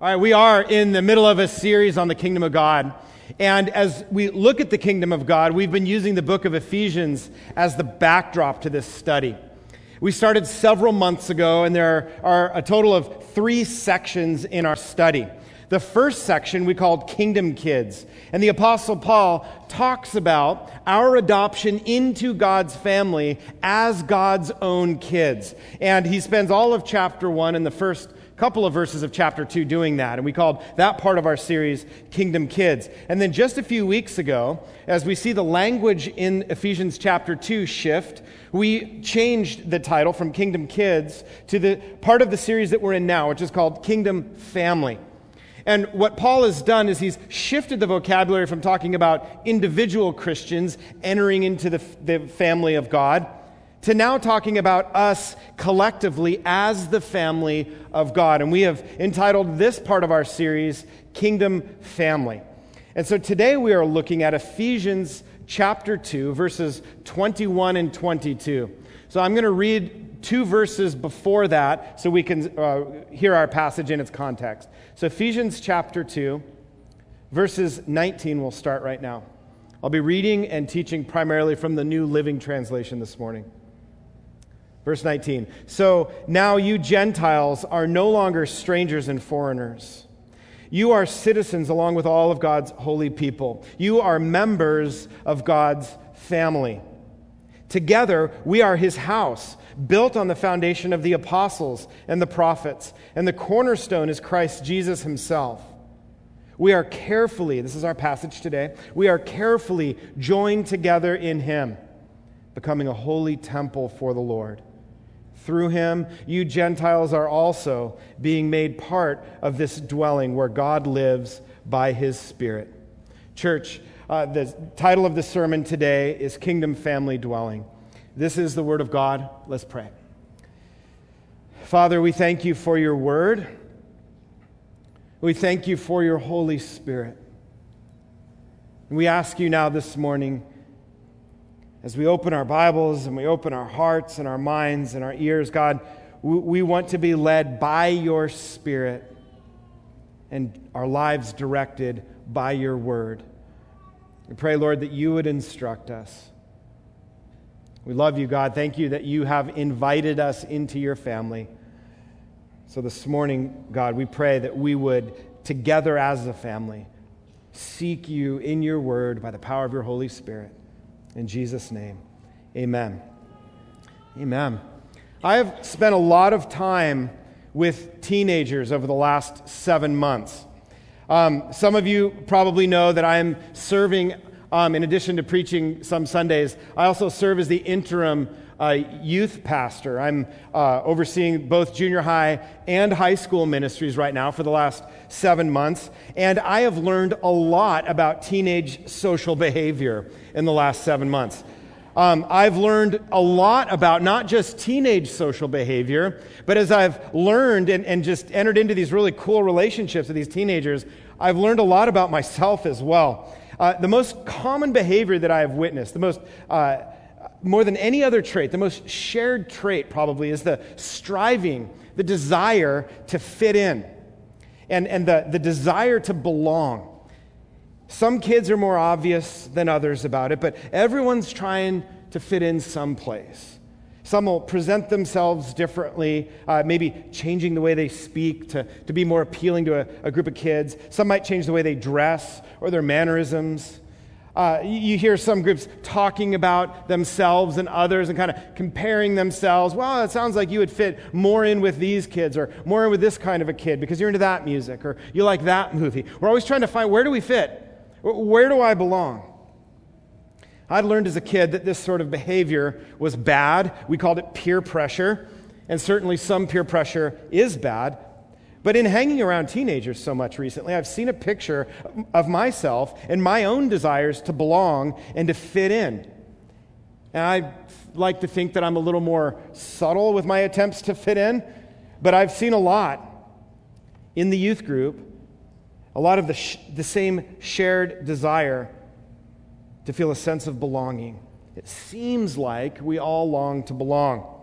All right, we are in the middle of a series on the kingdom of God. And as we look at the kingdom of God, we've been using the book of Ephesians as the backdrop to this study. We started several months ago, and there are a total of three sections in our study. The first section we called Kingdom Kids. And the Apostle Paul talks about our adoption into God's family as God's own kids. And he spends all of chapter one and the first couple of verses of chapter 2 doing that. And we called that part of our series Kingdom Kids. And then just a few weeks ago, as we see the language in Ephesians chapter 2 shift, we changed the title from Kingdom Kids to the part of the series that we're in now, which is called Kingdom Family. And what Paul has done is he's shifted the vocabulary from talking about individual Christians entering into the, the family of God to now talking about us collectively as the family of God. And we have entitled this part of our series, Kingdom Family. And so today we are looking at Ephesians chapter 2, verses 21 and 22. So I'm going to read two verses before that so we can uh, hear our passage in its context. So Ephesians chapter 2, verses 19 we'll start right now. I'll be reading and teaching primarily from the New Living Translation this morning. Verse 19. So now you Gentiles are no longer strangers and foreigners. You are citizens along with all of God's holy people. You are members of God's family. Together, we are his house, built on the foundation of the apostles and the prophets, and the cornerstone is Christ Jesus himself. We are carefully, this is our passage today, we are carefully joined together in him, becoming a holy temple for the Lord. Through him, you Gentiles are also being made part of this dwelling where God lives by his Spirit. Church, uh, the title of the sermon today is Kingdom Family Dwelling. This is the Word of God. Let's pray. Father, we thank you for your Word. We thank you for your Holy Spirit. We ask you now this morning as we open our Bibles and we open our hearts and our minds and our ears, God, we want to be led by your Spirit and our lives directed by your word. We pray, Lord, that you would instruct us. We love you, God. Thank you that you have invited us into your family. So this morning, God, we pray that we would, together as a family, seek you in your word by the power of your Holy Spirit. In Jesus' name, amen. Amen. I have spent a lot of time with teenagers over the last seven months. Um, some of you probably know that I'm serving, um, in addition to preaching some Sundays, I also serve as the interim uh, youth pastor. I'm uh, overseeing both junior high and high school ministries right now for the last seven months. And I have learned a lot about teenage social behavior in the last seven months. Um, I've learned a lot about not just teenage social behavior, but as I've learned and, and just entered into these really cool relationships with these teenagers, I've learned a lot about myself as well. Uh, the most common behavior that I have witnessed, the most uh, more than any other trait, the most shared trait probably is the striving, the desire to fit in, and, and the, the desire to belong. Some kids are more obvious than others about it, but everyone's trying to fit in someplace. Some will present themselves differently, uh, maybe changing the way they speak to, to be more appealing to a, a group of kids. Some might change the way they dress or their mannerisms. Uh, you hear some groups talking about themselves and others and kind of comparing themselves. Well, it sounds like you would fit more in with these kids or more in with this kind of a kid because you're into that music or you like that movie. We're always trying to find where do we fit? Where do I belong? I'd learned as a kid that this sort of behavior was bad. We called it peer pressure. And certainly some peer pressure is bad. But in hanging around teenagers so much recently, I've seen a picture of myself and my own desires to belong and to fit in. And I like to think that I'm a little more subtle with my attempts to fit in, but I've seen a lot in the youth group, a lot of the, sh- the same shared desire to feel a sense of belonging. It seems like we all long to belong.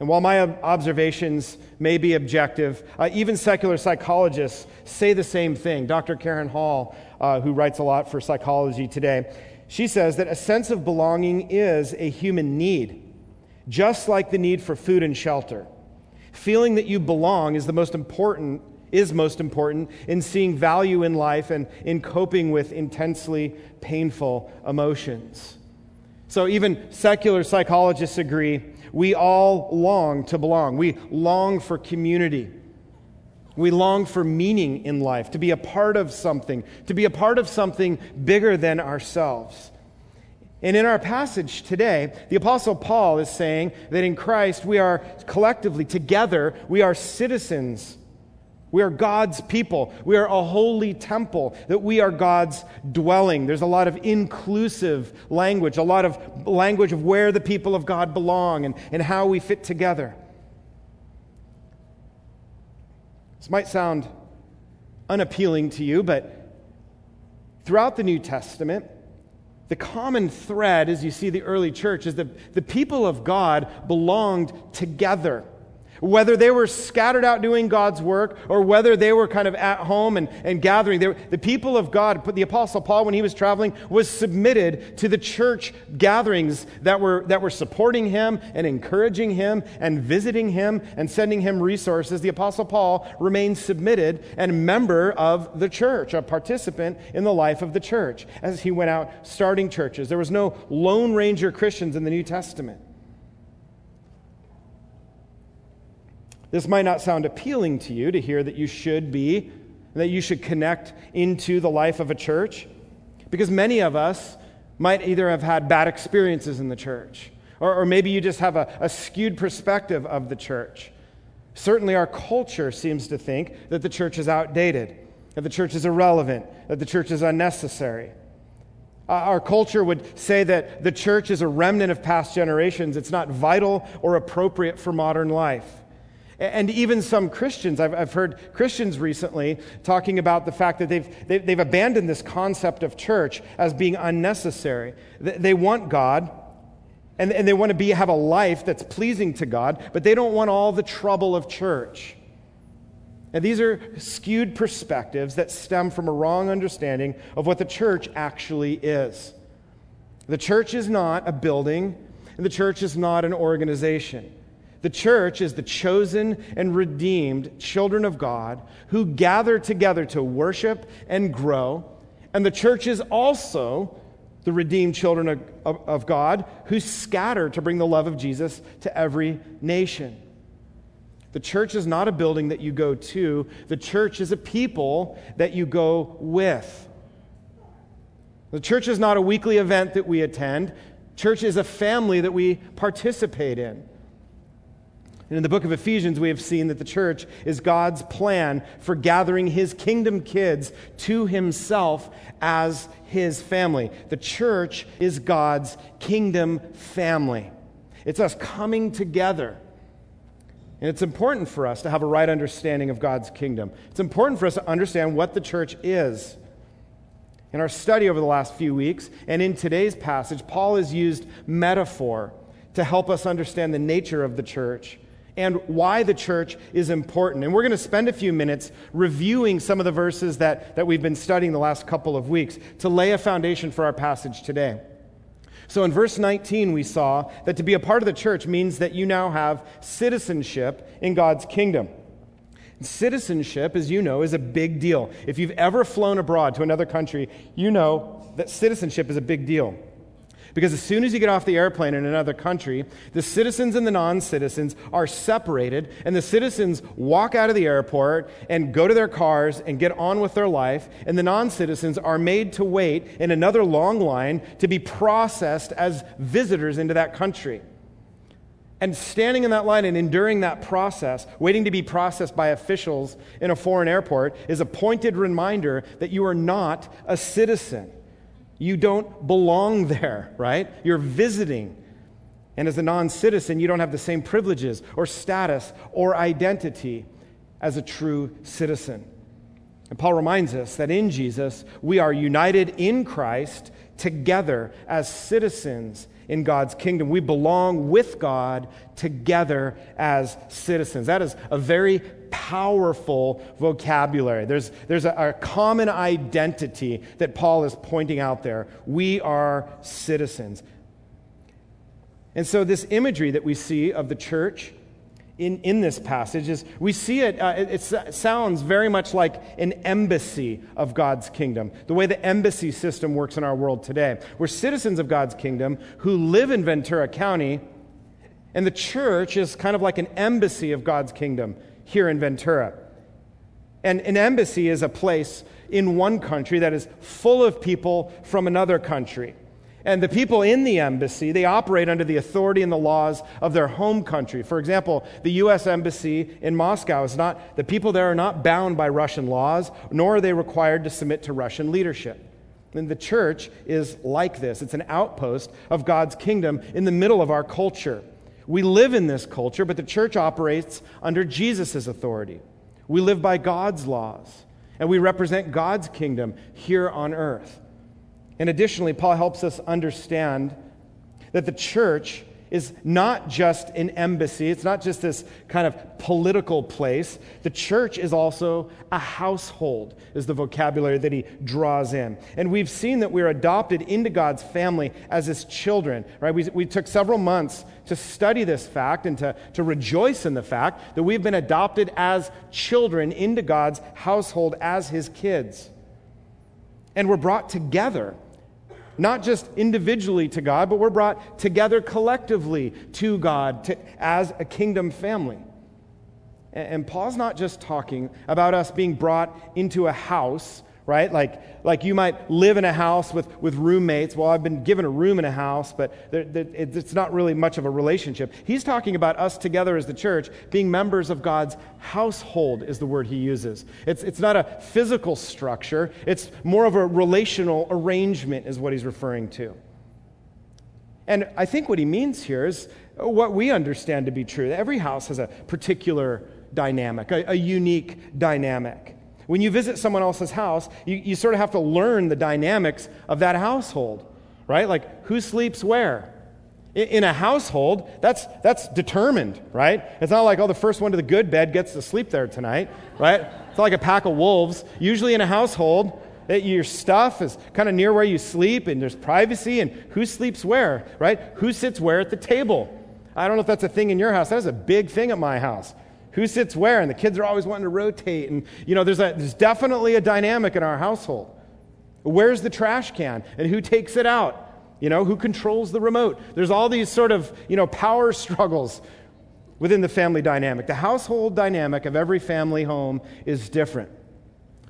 And while my observations may be objective, uh, even secular psychologists say the same thing. Dr. Karyn Hall, uh, who writes a lot for psychology today, she says that a sense of belonging is a human need, just like the need for food and shelter. Feeling that you belong is the most important is most important in seeing value in life and in coping with intensely painful emotions. So even secular psychologists agree we all long to belong. We long for community. We long for meaning in life, to be a part of something, to be a part of something bigger than ourselves. And in our passage today, the Apostle Paul is saying that in Christ we are collectively, together, we are citizens we are God's people. We are a holy temple, that we are God's dwelling. There's a lot of inclusive language, a lot of language of where the people of God belong and, and how we fit together. This might sound unappealing to you, but throughout the New Testament, the common thread, as you see the early church, is that the people of God belonged together. Whether they were scattered out doing God's work or whether they were kind of at home and, and gathering, were, the people of God, the Apostle Paul, when he was traveling, was submitted to the church gatherings that were, that were supporting him and encouraging him and visiting him and sending him resources. The Apostle Paul remained submitted and a member of the church, a participant in the life of the church as he went out starting churches. There was no Lone Ranger Christians in the New Testament. This might not sound appealing to you to hear that you should be, that you should connect into the life of a church, because many of us might either have had bad experiences in the church, or, or maybe you just have a, a skewed perspective of the church. Certainly, our culture seems to think that the church is outdated, that the church is irrelevant, that the church is unnecessary. Our culture would say that the church is a remnant of past generations. It's not vital or appropriate for modern life. And even some Christians, I've, I've heard Christians recently talking about the fact that they've, they, have they have abandoned this concept of church as being unnecessary. They want God, and, and they want to be, have a life that's pleasing to God, but they don't want all the trouble of church. And these are skewed perspectives that stem from a wrong understanding of what the church actually is. The church is not a building, and the church is not an organization. The church is the chosen and redeemed children of God who gather together to worship and grow. And the church is also the redeemed children of, of, of, God who scatter to bring the love of Jesus to every nation. The church is not a building that you go to, the church is a people that you go with. The church is not a weekly event that we attend, church is a family that we participate in. And in the book of Ephesians, we have seen that the church is God's plan for gathering his kingdom kids to himself as his family. The church is God's kingdom family. It's us coming together. And it's important for us to have a right understanding of God's kingdom. It's important for us to understand what the church is. In our study over the last few weeks and in today's passage, Paul has used metaphor to help us understand the nature of the church and why the church is important. And we're going to spend a few minutes reviewing some of the verses that, that we've been studying the last couple of weeks to lay a foundation for our passage today. So in verse 19, we saw that to be a part of the church means that you now have citizenship in God's kingdom. Citizenship, as you know, is a big deal. If you've ever flown abroad to another country, you know that citizenship is a big deal. Because as soon as you get off the airplane in another country, the citizens and the non citizens are separated, and the citizens walk out of the airport and go to their cars and get on with their life, and the non citizens are made to wait in another long line to be processed as visitors into that country. And standing in that line and enduring that process, waiting to be processed by officials in a foreign airport, is a pointed reminder that you are not a citizen. You don't belong there, right? You're visiting. And as a non citizen, you don't have the same privileges or status or identity as a true citizen. And Paul reminds us that in Jesus, we are united in Christ together as citizens in God's kingdom. We belong with God together as citizens. That is a very powerful vocabulary. There's, there's a, a common identity that Paul is pointing out there. We are citizens. And so, this imagery that we see of the church in, in this passage is we see it, uh, it, it, sounds very much like an embassy of God's kingdom, the way the embassy system works in our world today. We're citizens of God's kingdom who live in Ventura County, and the church is kind of like an embassy of God's kingdom here in Ventura. And an embassy is a place in one country that is full of people from another country. And the people in the embassy, they operate under the authority and the laws of their home country. For example, the U.S. Embassy in Moscow is not, the people there are not bound by Russian laws, nor are they required to submit to Russian leadership. And the church is like this it's an outpost of God's kingdom in the middle of our culture. We live in this culture, but the church operates under Jesus' authority. We live by God's laws, and we represent God's kingdom here on earth. And additionally, Paul helps us understand that the church is not just an embassy, it's not just this kind of political place. The church is also a household, is the vocabulary that he draws in. And we've seen that we're adopted into God's family as his children, right? We, we took several months to study this fact and to, to rejoice in the fact that we've been adopted as children into God's household as his kids. And we're brought together not just individually to God, but we're brought together collectively to God to, as a kingdom family. And, and Paul's not just talking about us being brought into a house right? Like, like you might live in a house with, with roommates. Well, I've been given a room in a house, but it's not really much of a relationship. He's talking about us together as the church being members of God's household, is the word he uses. It's, it's not a physical structure, it's more of a relational arrangement, is what he's referring to. And I think what he means here is what we understand to be true. Every house has a particular dynamic, a, a unique dynamic. When you visit someone else's house, you, you sort of have to learn the dynamics of that household, right? Like who sleeps where? In a household, that's, that's determined, right? It's not like, oh, the first one to the good bed gets to sleep there tonight, right? It's like a pack of wolves. Usually in a household, that your stuff is kind of near where you sleep and there's privacy and who sleeps where, right? Who sits where at the table? I don't know if that's a thing in your house. That is a big thing at my house who sits where, and the kids are always wanting to rotate. And, you know, there's, a, there's definitely a dynamic in our household. Where's the trash can, and who takes it out? You know, who controls the remote? There's all these sort of, you know, power struggles within the family dynamic. The household dynamic of every family home is different.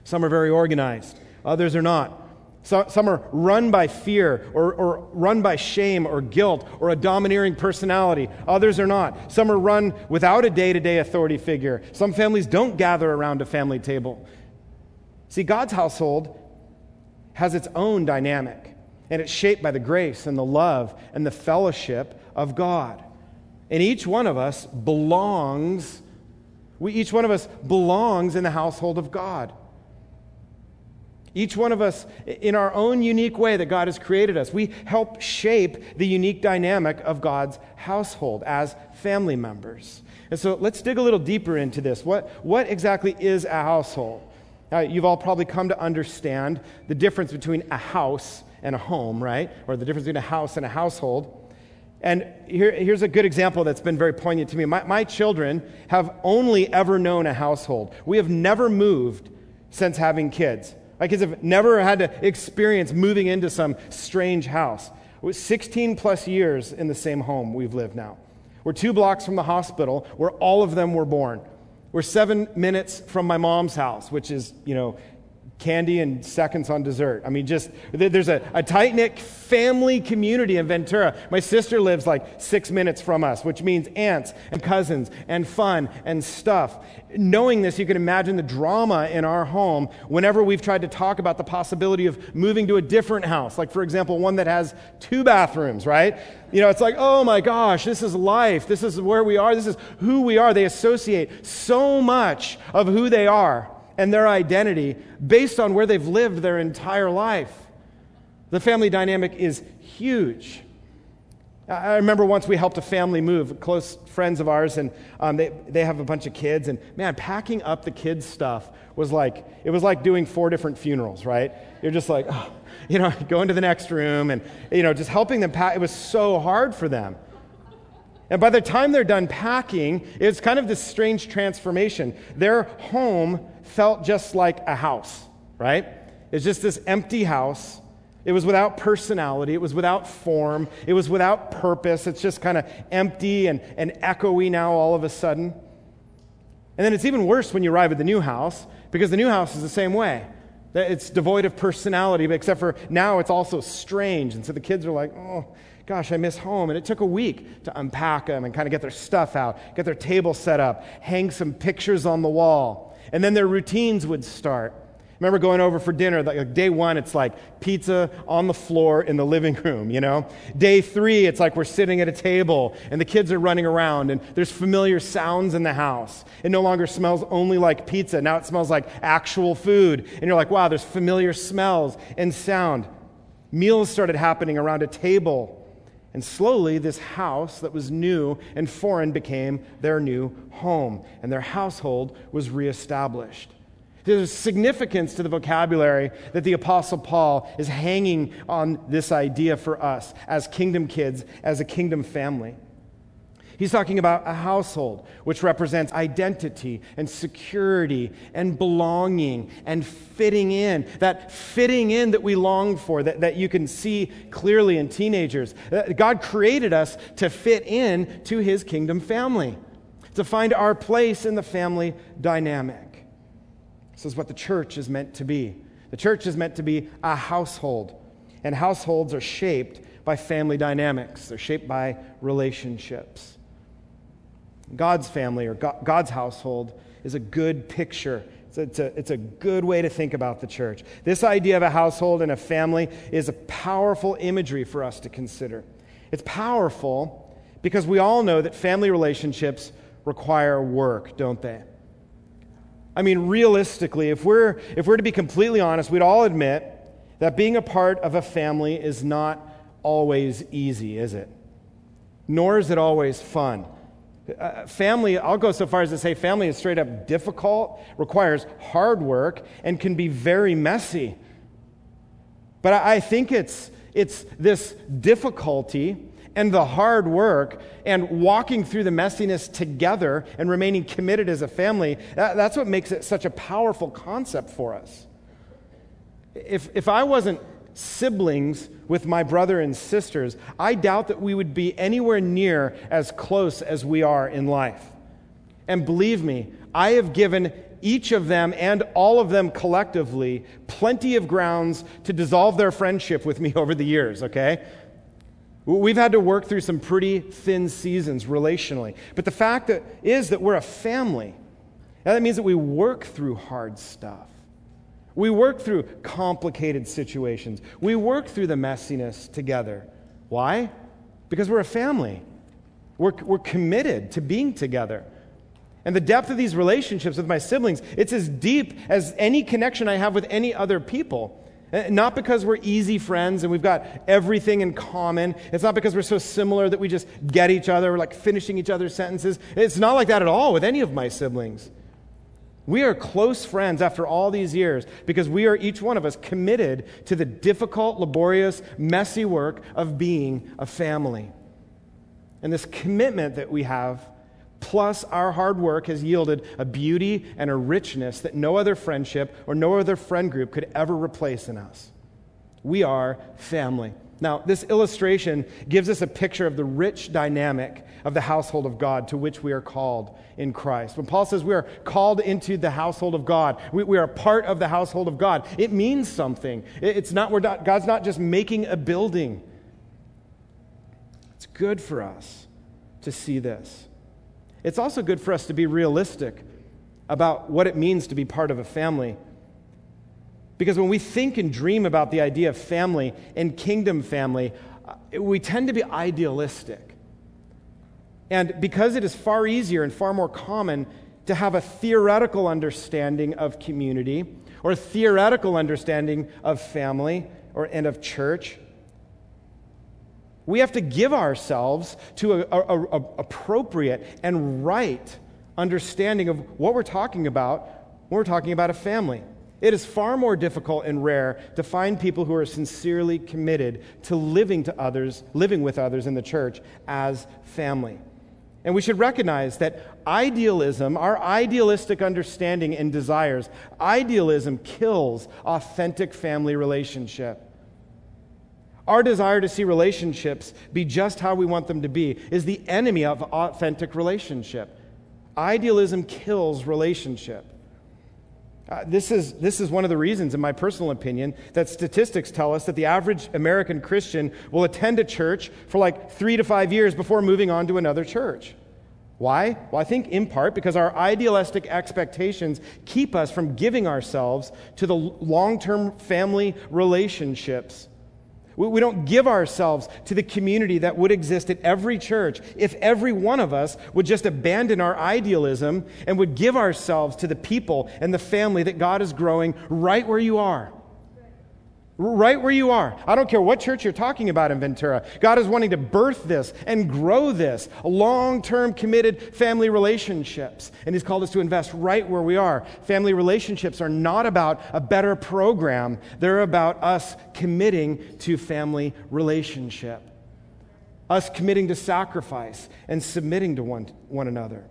Some are very organized, others are not. Some are run by fear or, or run by shame or guilt or a domineering personality. Others are not. Some are run without a day to day authority figure. Some families don't gather around a family table. See, God's household has its own dynamic, and it's shaped by the grace and the love and the fellowship of God. And each one of us belongs, we, each one of us belongs in the household of God. Each one of us, in our own unique way that God has created us, we help shape the unique dynamic of God's household as family members. And so let's dig a little deeper into this. What, what exactly is a household? Now, you've all probably come to understand the difference between a house and a home, right? Or the difference between a house and a household. And here, here's a good example that's been very poignant to me. My, my children have only ever known a household. We have never moved since having kids. My kids have never had to experience moving into some strange house. It was 16 plus years in the same home we've lived now. We're two blocks from the hospital where all of them were born. We're seven minutes from my mom's house, which is, you know, candy and seconds on dessert. I mean, just there's a, a tight knit family community in Ventura. My sister lives like six minutes from us, which means aunts and cousins and fun and stuff. Knowing this, you can imagine the drama in our home whenever we've tried to talk about the possibility of moving to a different house, like, for example, one that has two bathrooms, right? You know, it's like, oh my gosh, this is life. This is where we are. This is who we are. They associate so much of who they are and their identity based on where they've lived their entire life. The family dynamic is huge. I remember once we helped a family move, close friends of ours, and um, they, they have a bunch of kids. And man, packing up the kids' stuff was like, it was like doing four different funerals, right? You're just like, oh, you know, going into the next room and, you know, just helping them pack. It was so hard for them. And by the time they're done packing, it's kind of this strange transformation. Their home felt just like a house, right? It's just this empty house it was without personality. It was without form. It was without purpose. It's just kind of empty and, and echoey now all of a sudden. And then it's even worse when you arrive at the new house because the new house is the same way. It's devoid of personality, but except for now it's also strange. And so the kids are like, oh, gosh, I miss home. And it took a week to unpack them and kind of get their stuff out, get their table set up, hang some pictures on the wall. And then their routines would start. Remember going over for dinner, like day one, it's like pizza on the floor in the living room, you know? Day three, it's like we're sitting at a table and the kids are running around and there's familiar sounds in the house. It no longer smells only like pizza. Now it smells like actual food. And you're like, wow, there's familiar smells and sound. Meals started happening around a table. And slowly, this house that was new and foreign became their new home, and their household was reestablished. There's significance to the vocabulary that the Apostle Paul is hanging on this idea for us as kingdom kids, as a kingdom family. He's talking about a household, which represents identity and security and belonging and fitting in. That fitting in that we long for, that, that you can see clearly in teenagers. Uh, God created us to fit in to his kingdom family, to find our place in the family dynamic. This is what the church is meant to be. The church is meant to be a household, and households are shaped by family dynamics, they're shaped by relationships. God's family or God's household is a good picture. It's a, it's, a, it's a good way to think about the church. This idea of a household and a family is a powerful imagery for us to consider. It's powerful because we all know that family relationships require work, don't they? I mean, realistically, if we're, if we're to be completely honest, we'd all admit that being a part of a family is not always easy, is it? Nor is it always fun. Uh, family, I'll go so far as to say family is straight up difficult, requires hard work, and can be very messy. But I, I think it's, it's this difficulty and the hard work and walking through the messiness together and remaining committed as a family, that, that's what makes it such a powerful concept for us. If, if I wasn't siblings with my brother and sisters, I doubt that we would be anywhere near as close as we are in life. And believe me, I have given each of them and all of them collectively plenty of grounds to dissolve their friendship with me over the years, okay? We've had to work through some pretty thin seasons relationally. But the fact that is that we're a family. And that means that we work through hard stuff. We work through complicated situations. We work through the messiness together. Why? Because we're a family. We're, we're committed to being together. And the depth of these relationships with my siblings, it's as deep as any connection I have with any other people. Eh, not because we're easy friends and we've got everything in common. It's not because we're so similar that we just get each other, we're like finishing each other's sentences. It's not like that at all with any of my siblings. We are close friends after all these years because we are each one of us committed to the difficult, laborious, messy work of being a family. And this commitment that we have plus our hard work has yielded a beauty and a richness that no other friendship or no other friend group could ever replace in us. We are family. Now, this illustration gives us a picture of the rich dynamic of the household of God to which we are called in Christ. When Paul says we are called into the household of God, we, we are part of the household of God, it means something. it's not, we're not, God's not just making a building. It's good for us to see this. It's also good for us to be realistic about what it means to be part of a family. Because when we think and dream about the idea of family and kingdom family, uh, we tend to be idealistic. And because it is far easier and far more common to have a theoretical understanding of community or a theoretical understanding of family or, and of church, We have to give ourselves to a, a, a appropriate and right understanding of what we're talking about when we're talking about a family. It is far more difficult and rare to find people who are sincerely committed to living to others, living with others in the church as family. And we should recognize that idealism, our idealistic understanding and desires, idealism kills authentic family relationship. Our desire to see relationships be just how we want them to be is the enemy of authentic relationship. Idealism kills relationship. Uh, this, is, this is one of the reasons, in my personal opinion, that statistics tell us that the average American Christian will attend a church for like three to five years before moving on to another church. Why? Well, I think in part because our idealistic expectations keep us from giving ourselves to the long term family relationships we don't give ourselves to the community that would exist at every church if every one of us would just abandon our idealism and would give ourselves to the people and the family that God is growing right where you are right where you are. I don't care what church you're talking about in Ventura. God is wanting to birth this and grow this long term committed family relationships. And He's called us to invest right where we are. Family relationships are not about a better program, they're about us committing to family relationship, us committing to sacrifice and submitting to one, one another.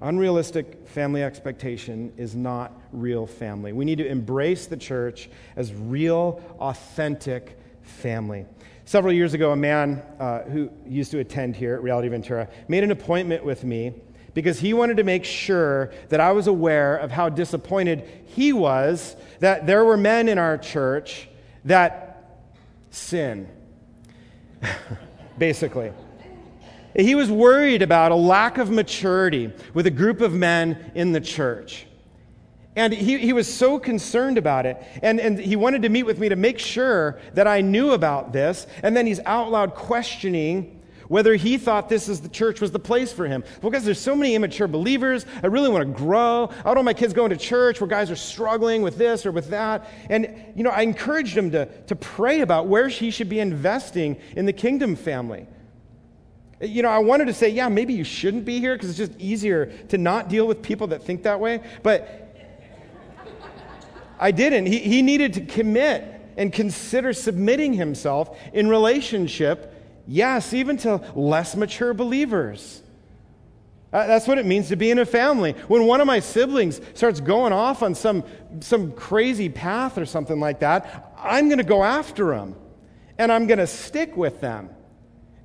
Unrealistic family expectation is not real family. We need to embrace the church as real, authentic family. Several years ago, a man uh, who used to attend here at Reality Ventura made an appointment with me because he wanted to make sure that I was aware of how disappointed he was that there were men in our church that sin, basically. He was worried about a lack of maturity with a group of men in the church. And he, he was so concerned about it. And, and he wanted to meet with me to make sure that I knew about this. And then he's out loud questioning whether he thought this is the church was the place for him. Because there's so many immature believers. I really want to grow. I don't want my kids going to church where guys are struggling with this or with that. And, you know, I encouraged him to, to pray about where he should be investing in the kingdom family. You know, I wanted to say, yeah, maybe you shouldn't be here because it's just easier to not deal with people that think that way. But I didn't. He, he needed to commit and consider submitting himself in relationship, yes, even to less mature believers. Uh, that's what it means to be in a family. When one of my siblings starts going off on some, some crazy path or something like that, I'm going to go after them and I'm going to stick with them.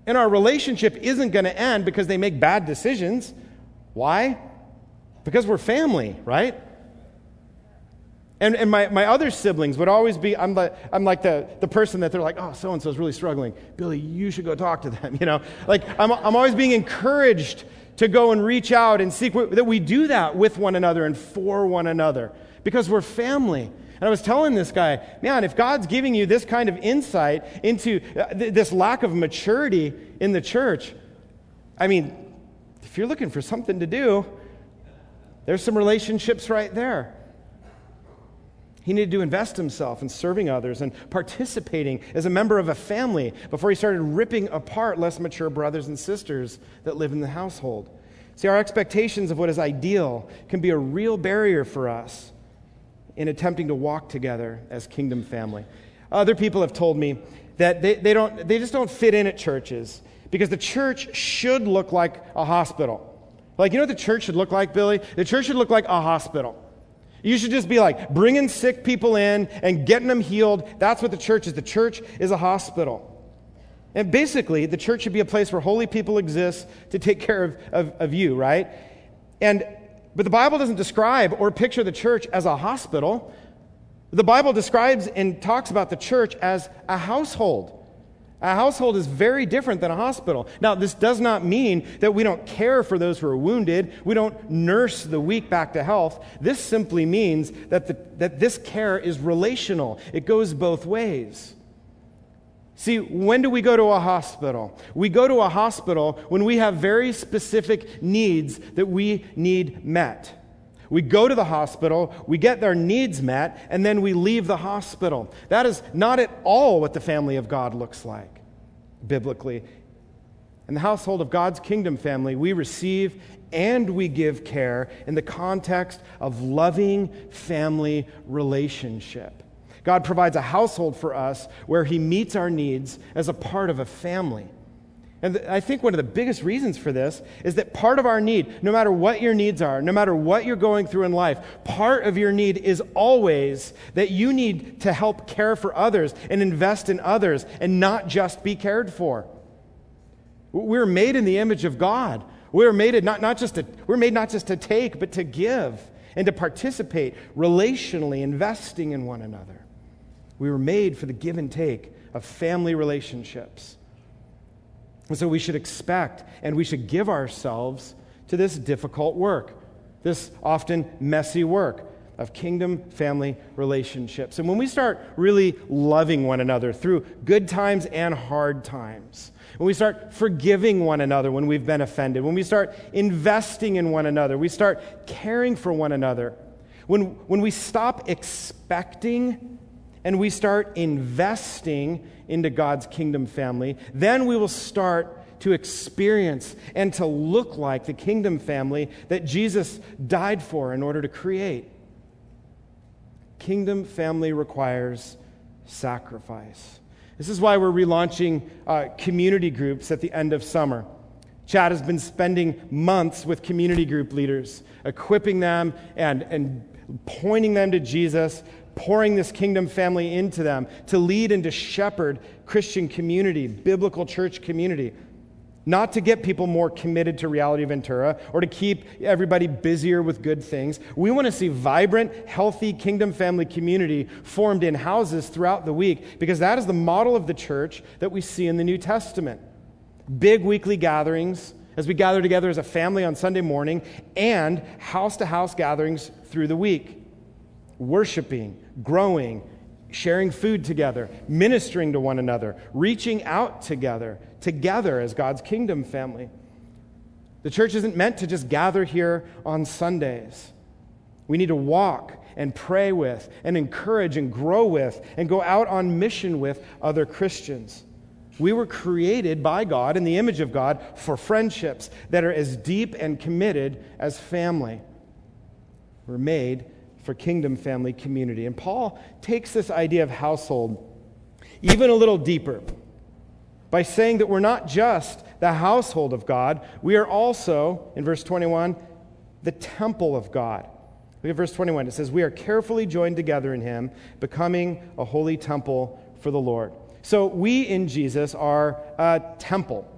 And our relationship isn't going to end because they make bad decisions. Why? Because we're family, right? And, and my, my other siblings would always be, I'm, the, I'm like the, the person that they're like, oh, so and so is really struggling. Billy, you should go talk to them. You know, like I'm, I'm always being encouraged to go and reach out and seek that we do that with one another and for one another because we're family. And I was telling this guy, man, if God's giving you this kind of insight into uh, th- this lack of maturity in the church, I mean, if you're looking for something to do, there's some relationships right there. He needed to invest himself in serving others and participating as a member of a family before he started ripping apart less mature brothers and sisters that live in the household. See, our expectations of what is ideal can be a real barrier for us in attempting to walk together as kingdom family. Other people have told me that they, they, don't, they just don't fit in at churches because the church should look like a hospital. Like, you know what the church should look like, Billy? The church should look like a hospital. You should just be like bringing sick people in and getting them healed. That's what the church is. The church is a hospital. And basically, the church should be a place where holy people exist to take care of, of, of you, right? And but the Bible doesn't describe or picture the church as a hospital. The Bible describes and talks about the church as a household. A household is very different than a hospital. Now, this does not mean that we don't care for those who are wounded, we don't nurse the weak back to health. This simply means that, the, that this care is relational, it goes both ways. See, when do we go to a hospital? We go to a hospital when we have very specific needs that we need met. We go to the hospital, we get their needs met, and then we leave the hospital. That is not at all what the family of God looks like biblically. In the household of God's kingdom family, we receive and we give care in the context of loving family relationship. God provides a household for us where He meets our needs as a part of a family. And I think one of the biggest reasons for this is that part of our need, no matter what your needs are, no matter what you're going through in life, part of your need is always that you need to help care for others and invest in others and not just be cared for. We're made in the image of God. We're made not, not just to, we're made not just to take, but to give and to participate relationally, investing in one another. We were made for the give and take of family relationships. And so we should expect and we should give ourselves to this difficult work, this often messy work of kingdom family relationships. And when we start really loving one another through good times and hard times, when we start forgiving one another when we've been offended, when we start investing in one another, we start caring for one another, when, when we stop expecting and we start investing into God's kingdom family, then we will start to experience and to look like the kingdom family that Jesus died for in order to create. Kingdom family requires sacrifice. This is why we're relaunching uh, community groups at the end of summer. Chad has been spending months with community group leaders, equipping them and, and pointing them to Jesus, pouring this kingdom family into them to lead and to shepherd Christian community, biblical church community. Not to get people more committed to reality Ventura or to keep everybody busier with good things. We want to see vibrant, healthy kingdom family community formed in houses throughout the week because that is the model of the church that we see in the New Testament. Big weekly gatherings as we gather together as a family on Sunday morning and house to house gatherings through the week worshiping, growing, sharing food together, ministering to one another, reaching out together, together as God's kingdom family. The church isn't meant to just gather here on Sundays. We need to walk and pray with and encourage and grow with and go out on mission with other Christians. We were created by God in the image of God for friendships that are as deep and committed as family. We're made for kingdom family community. And Paul takes this idea of household even a little deeper by saying that we're not just the household of God, we are also, in verse 21, the temple of God. Look at verse 21. It says, We are carefully joined together in him, becoming a holy temple for the Lord. So we in Jesus are a temple.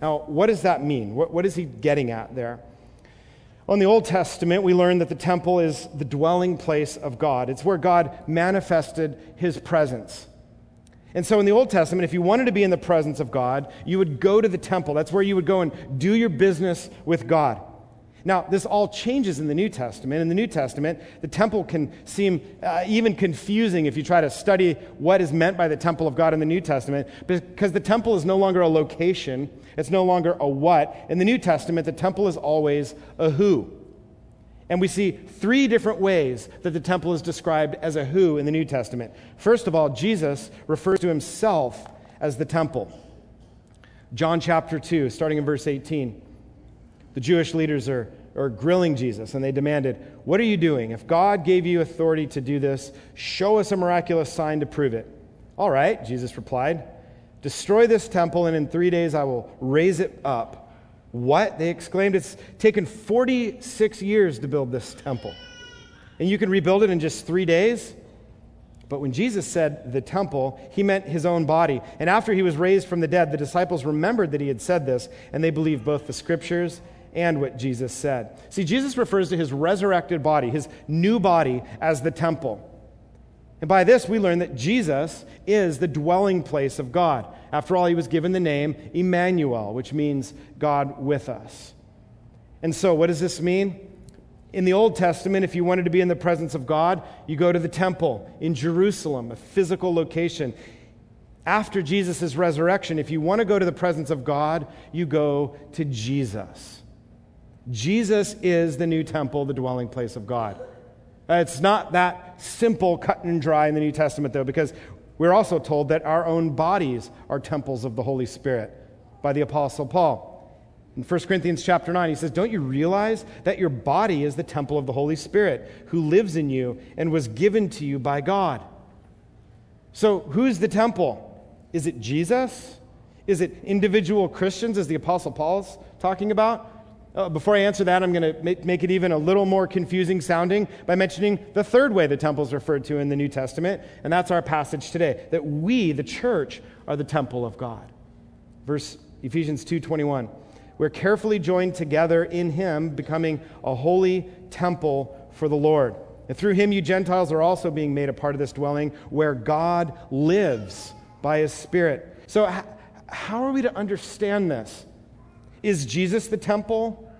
Now, what does that mean? What, what is he getting at there? On the Old Testament, we learn that the temple is the dwelling place of God. It's where God manifested his presence. And so in the Old Testament, if you wanted to be in the presence of God, you would go to the temple. That's where you would go and do your business with God. Now, this all changes in the New Testament. In the New Testament, the temple can seem uh, even confusing if you try to study what is meant by the temple of God in the New Testament, because the temple is no longer a location, it's no longer a what. In the New Testament, the temple is always a who. And we see three different ways that the temple is described as a who in the New Testament. First of all, Jesus refers to himself as the temple. John chapter 2, starting in verse 18. The Jewish leaders are, are grilling Jesus, and they demanded, What are you doing? If God gave you authority to do this, show us a miraculous sign to prove it. All right, Jesus replied. Destroy this temple, and in three days I will raise it up. What? They exclaimed. It's taken 46 years to build this temple. And you can rebuild it in just three days? But when Jesus said the temple, he meant his own body. And after he was raised from the dead, the disciples remembered that he had said this, and they believed both the scriptures and what Jesus said. See, Jesus refers to his resurrected body, his new body, as the temple. And by this, we learn that Jesus is the dwelling place of God. After all, he was given the name Emmanuel, which means God with us. And so, what does this mean? In the Old Testament, if you wanted to be in the presence of God, you go to the temple in Jerusalem, a physical location. After Jesus' resurrection, if you want to go to the presence of God, you go to Jesus. Jesus is the new temple, the dwelling place of God. Uh, it's not that simple, cut and dry in the New Testament, though, because we're also told that our own bodies are temples of the Holy Spirit by the Apostle Paul. In 1 Corinthians chapter 9, he says, Don't you realize that your body is the temple of the Holy Spirit who lives in you and was given to you by God? So, who's the temple? Is it Jesus? Is it individual Christians, as the Apostle Paul's talking about? Uh, before I answer that, I'm going to make, make it even a little more confusing sounding by mentioning the third way the temple is referred to in the New Testament, and that's our passage today that we, the church, are the temple of God. Verse Ephesians 2:21. We're carefully joined together in him, becoming a holy temple for the Lord. And through him, you Gentiles are also being made a part of this dwelling where God lives by his Spirit. So, how are we to understand this? Is Jesus the temple?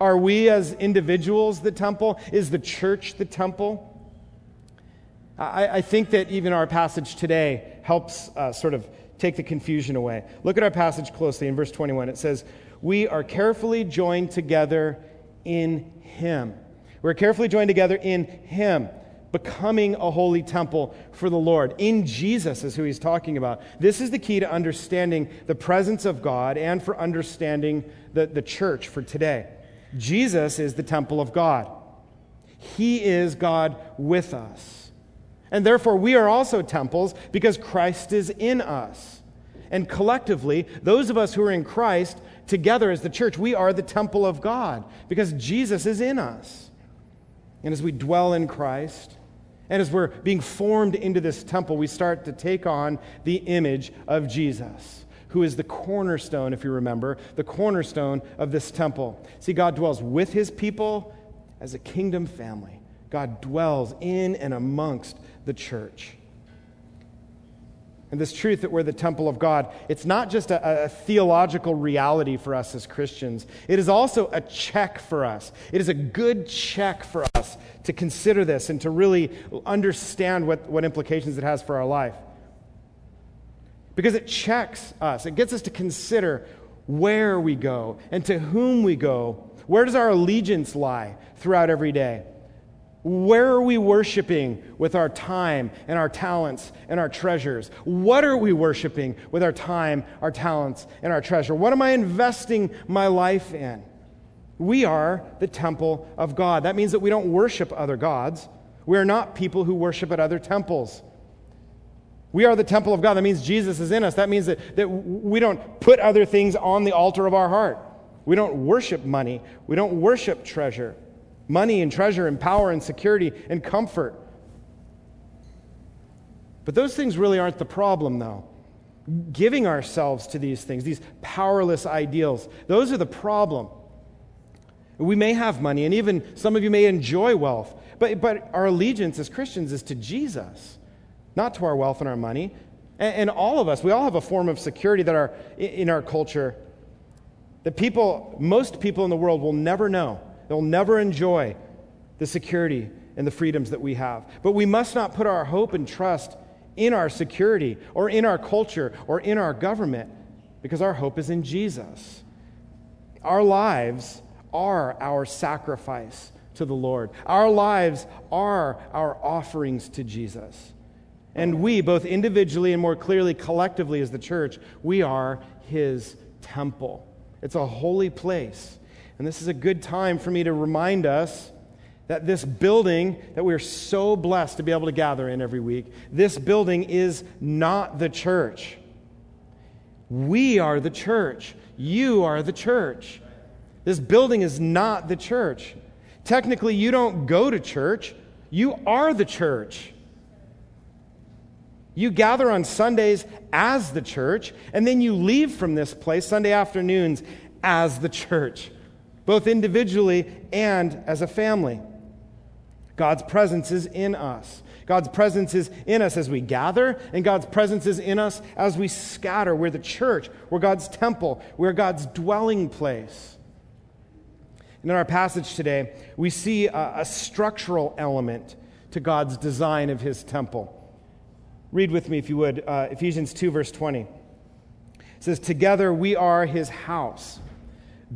Are we as individuals the temple? Is the church the temple? I, I think that even our passage today helps uh, sort of take the confusion away. Look at our passage closely in verse 21. It says, We are carefully joined together in Him. We're carefully joined together in Him becoming a holy temple for the Lord. In Jesus is who he's talking about. This is the key to understanding the presence of God and for understanding the, the church for today. Jesus is the temple of God, He is God with us. And therefore, we are also temples because Christ is in us. And collectively, those of us who are in Christ, together as the church, we are the temple of God because Jesus is in us. And as we dwell in Christ, and as we're being formed into this temple, we start to take on the image of Jesus, who is the cornerstone, if you remember, the cornerstone of this temple. See, God dwells with his people as a kingdom family. God dwells in and amongst the church. And this truth that we're the temple of God, it's not just a, a, theological reality for us as Christians. It is also a check for us. It is a good check for us to consider this and to really understand what, what implications it has for our life. Because it checks us, it gets us to consider where we go and to whom we go. Where does our allegiance lie throughout every day? Where are we worshiping with our time and our talents and our treasures? What are we worshiping with our time, our talents, and our treasure? What am I investing my life in? We are the temple of God. That means that we don't worship other gods. We are not people who worship at other temples. We are the temple of God. That means Jesus is in us. That means that, that we don't put other things on the altar of our heart. We don't worship money. We don't worship treasure money and treasure and power and security and comfort. But those things really aren't the problem, though. Giving ourselves to these things, these powerless ideals, those are the problem. We may have money, and even some of you may enjoy wealth, but, but our allegiance as Christians is to Jesus, not to our wealth and our money. And, and all of us, we all have a form of security that are in our culture that people, most people in the world will never know. They'll never enjoy the security and the freedoms that we have. But we must not put our hope and trust in our security or in our culture or in our government because our hope is in Jesus. Our lives are our sacrifice to the Lord, our lives are our offerings to Jesus. And we, both individually and more clearly collectively as the church, we are his temple. It's a holy place. And this is a good time for me to remind us that this building that we're so blessed to be able to gather in every week, this building is not the church. We are the church. You are the church. This building is not the church. Technically, you don't go to church, you are the church. You gather on Sundays as the church, and then you leave from this place Sunday afternoons as the church both individually and as a family. God's presence is in us. God's presence is in us as we gather, and God's presence is in us as we scatter. We're the church, we're God's temple, we're God's dwelling place. And in our passage today, we see a, a structural element to God's design of his temple. Read with me, if you would, uh, Ephesians 2, verse 20. It says, Together we are his house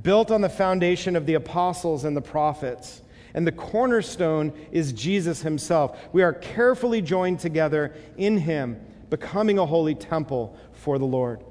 built on the foundation of the apostles and the prophets. And the cornerstone is Jesus himself. We are carefully joined together in him, becoming a holy temple for the Lord.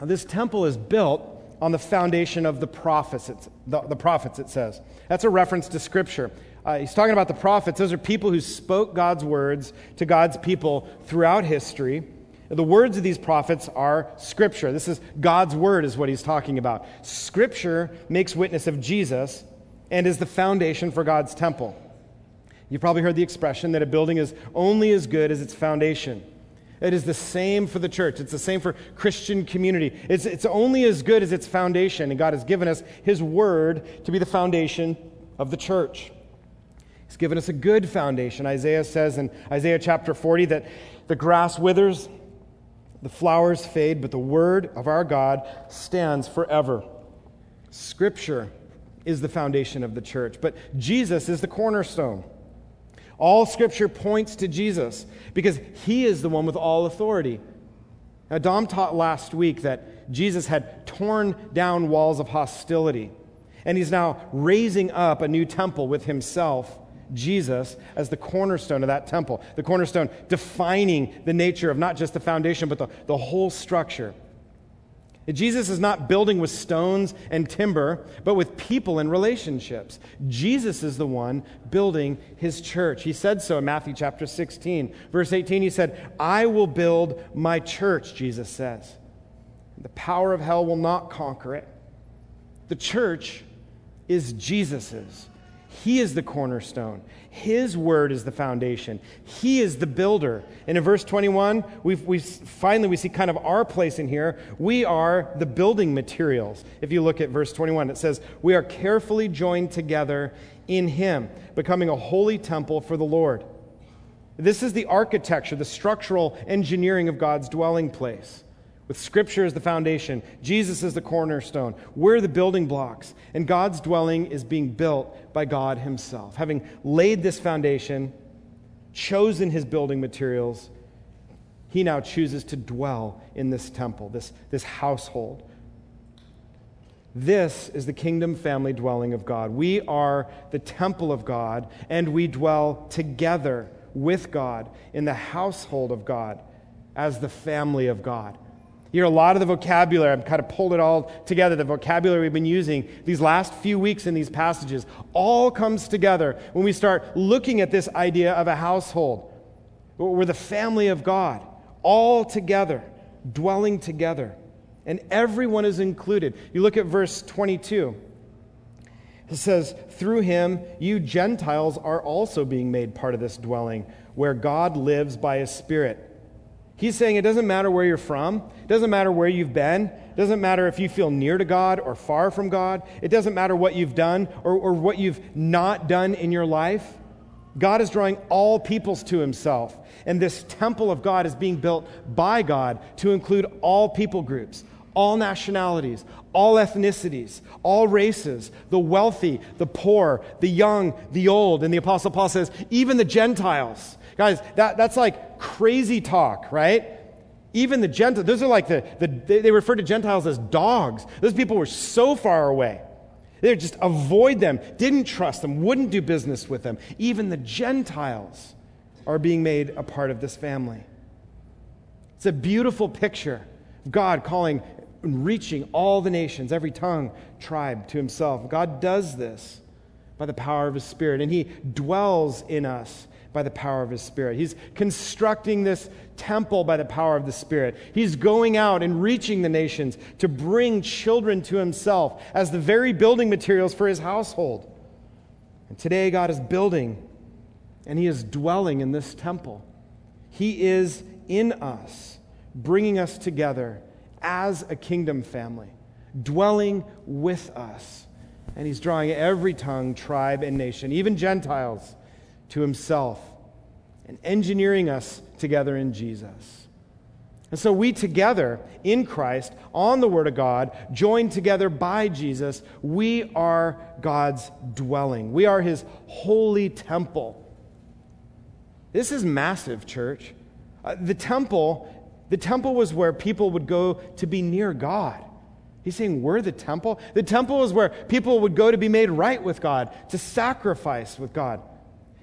Now, this temple is built on the foundation of the prophets, the, the, prophets, it says. That's a reference to Scripture. Uh, he's talking about the prophets. Those are people who spoke God's words to God's people throughout history. The words of these prophets are Scripture. This is God's word, is what he's talking about. Scripture makes witness of Jesus and is the foundation for God's temple. You've probably heard the expression that a building is only as good as its foundation. It is the same for the church. It's the same for Christian community. It's, it's only as good as its foundation, and God has given us His Word to be the foundation of the church. He's given us a good foundation. Isaiah says in Isaiah chapter 40 that the grass withers, the flowers fade, but the Word of our God stands forever. Scripture is the foundation of the church, but Jesus is the cornerstone. All scripture points to Jesus because he is the one with all authority. Now, Dom taught last week that Jesus had torn down walls of hostility, and he's now raising up a new temple with himself, Jesus, as the cornerstone of that temple. The cornerstone defining the nature of not just the foundation, but the, the whole structure. Jesus is not building with stones and timber, but with people and relationships. Jesus is the one building his church. He said so in Matthew chapter 16. Verse 18, he said, I will build my church, Jesus says. The power of hell will not conquer it. The church is Jesus's. He is the cornerstone. His word is the foundation. He is the builder. And in verse 21, we we finally we see kind of our place in here. We are the building materials. If you look at verse 21, it says, We are carefully joined together in Him, becoming a holy temple for the Lord. This is the architecture, the structural engineering of God's dwelling place with Scripture as the foundation, Jesus is the cornerstone. We're the building blocks, and God's dwelling is being built by God Himself. Having laid this foundation, chosen His building materials, He now chooses to dwell in this temple, this, this household. This is the kingdom family dwelling of God. We are the temple of God, and we dwell together with God in the household of God as the family of God. Hear a lot of the vocabulary. I've kind of pulled it all together. The vocabulary we've been using these last few weeks in these passages all comes together when we start looking at this idea of a household. We're the family of God, all together, dwelling together. And everyone is included. You look at verse 22. It says, Through him, you Gentiles are also being made part of this dwelling, where God lives by his Spirit. He's saying it doesn't matter where you're from, it doesn't matter where you've been, it doesn't matter if you feel near to God or far from God, it doesn't matter what you've done or, or what you've not done in your life. God is drawing all peoples to himself. And this temple of God is being built by God to include all people groups, all nationalities, all ethnicities, all races, the wealthy, the poor, the young, the old. And the Apostle Paul says, even the Gentiles. Guys, that, that's like crazy talk, right? Even the Gentiles, those are like the, the they refer to Gentiles as dogs. Those people were so far away. They just avoid them, didn't trust them, wouldn't do business with them. Even the Gentiles are being made a part of this family. It's a beautiful picture of God calling and reaching all the nations, every tongue, tribe to himself. God does this by the power of his Spirit, and he dwells in us by the power of his Spirit. He's constructing this temple by the power of the Spirit. He's going out and reaching the nations to bring children to himself as the very building materials for his household. And today, God is building and he is dwelling in this temple. He is in us, bringing us together as a kingdom family, dwelling with us. And he's drawing every tongue, tribe, and nation, even Gentiles to himself and engineering us together in Jesus. And so we together in Christ, on the Word of God, joined together by Jesus, we are God's dwelling. We are His holy temple. This is massive, church. Uh, the temple, the temple was where people would go to be near God. He's saying we're the temple. The temple is where people would go to be made right with God, to sacrifice with God.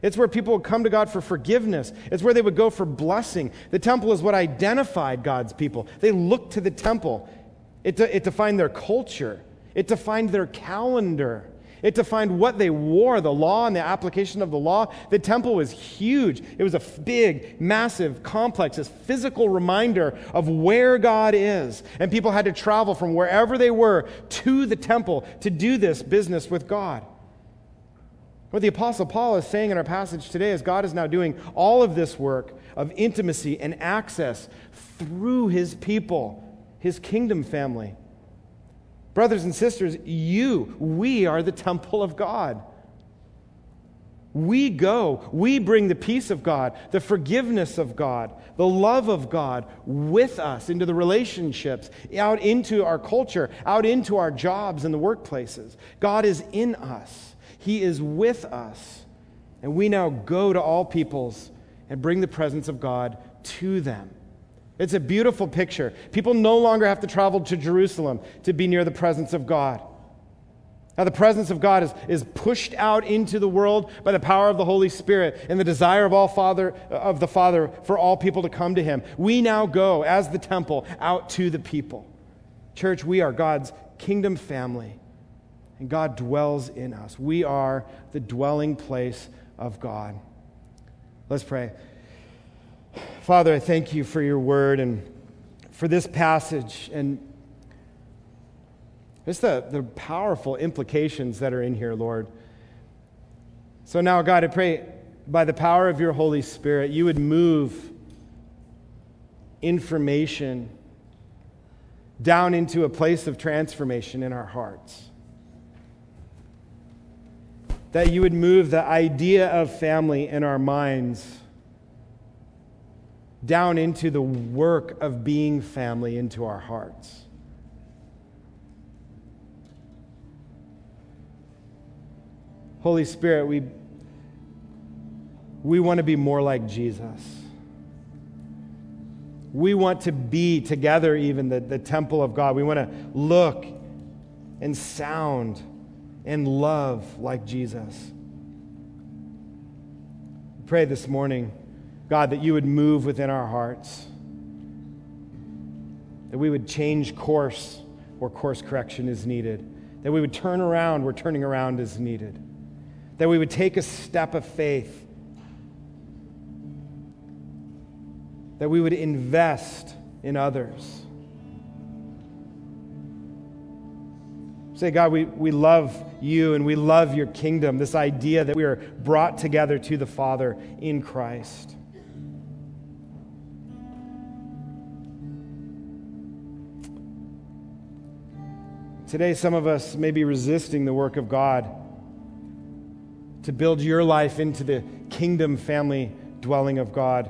It's where people would come to God for forgiveness. It's where they would go for blessing. The temple is what identified God's people. They looked to the temple. It, it defined their culture, it defined their calendar. It defined what they wore, the law and the application of the law. The temple was huge. It was a big, massive complex, this physical reminder of where God is. And people had to travel from wherever they were to the temple to do this business with God. What the Apostle Paul is saying in our passage today is God is now doing all of this work of intimacy and access through his people, his kingdom family. Brothers and sisters, you, we are the temple of God. We go, we bring the peace of God, the forgiveness of God, the love of God with us into the relationships, out into our culture, out into our jobs and the workplaces. God is in us, He is with us. And we now go to all peoples and bring the presence of God to them. It's a beautiful picture. People no longer have to travel to Jerusalem to be near the presence of God. Now, the presence of God is, is pushed out into the world by the power of the Holy Spirit and the desire of all Father of the Father for all people to come to Him. We now go as the temple out to the people. Church, we are God's kingdom family, and God dwells in us. We are the dwelling place of God. Let's pray. Father, I thank you for your word and for this passage and just the, the powerful implications that are in here, Lord. So now, God, I pray by the power of your Holy Spirit, you would move information down into a place of transformation in our hearts. That you would move the idea of family in our minds down into the work of being family into our hearts. Holy Spirit, we, we want to be more like Jesus. We want to be together, even the, the temple of God. We want to look and sound and love like Jesus. We Pray this morning God, that you would move within our hearts, that we would change course where course correction is needed, that we would turn around where turning around is needed, that we would take a step of faith, that we would invest in others. Say, God, we, we love you and we love your kingdom, this idea that we are brought together to the Father in Christ. Today, some of us may be resisting the work of God to build your life into the kingdom family dwelling of God.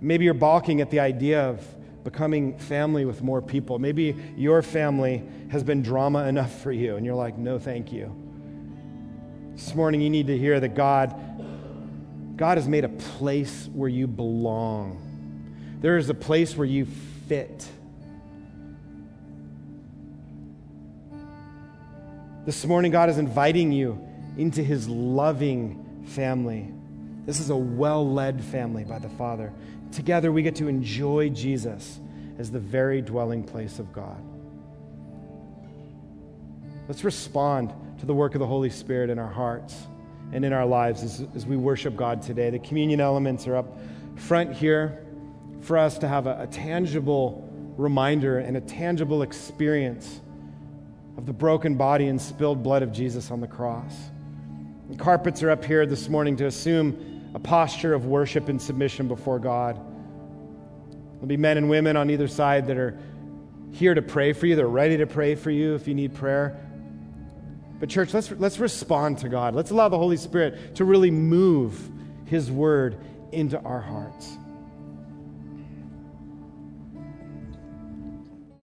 Maybe you're balking at the idea of becoming family with more people. Maybe your family has been drama enough for you, and you're like, no, thank you. This morning, you need to hear that God, God has made a place where you belong. There is a place where you fit. This morning, God is inviting you into his loving family. This is a well led family by the Father. Together, we get to enjoy Jesus as the very dwelling place of God. Let's respond to the work of the Holy Spirit in our hearts and in our lives as, as we worship God today. The communion elements are up front here for us to have a, a tangible reminder and a tangible experience of the broken body and spilled blood of Jesus on the cross. The carpets are up here this morning to assume a posture of worship and submission before God. There'll be men and women on either side that are here to pray for you. They're ready to pray for you if you need prayer. But, church, let's, let's respond to God. Let's allow the Holy Spirit to really move His word into our hearts.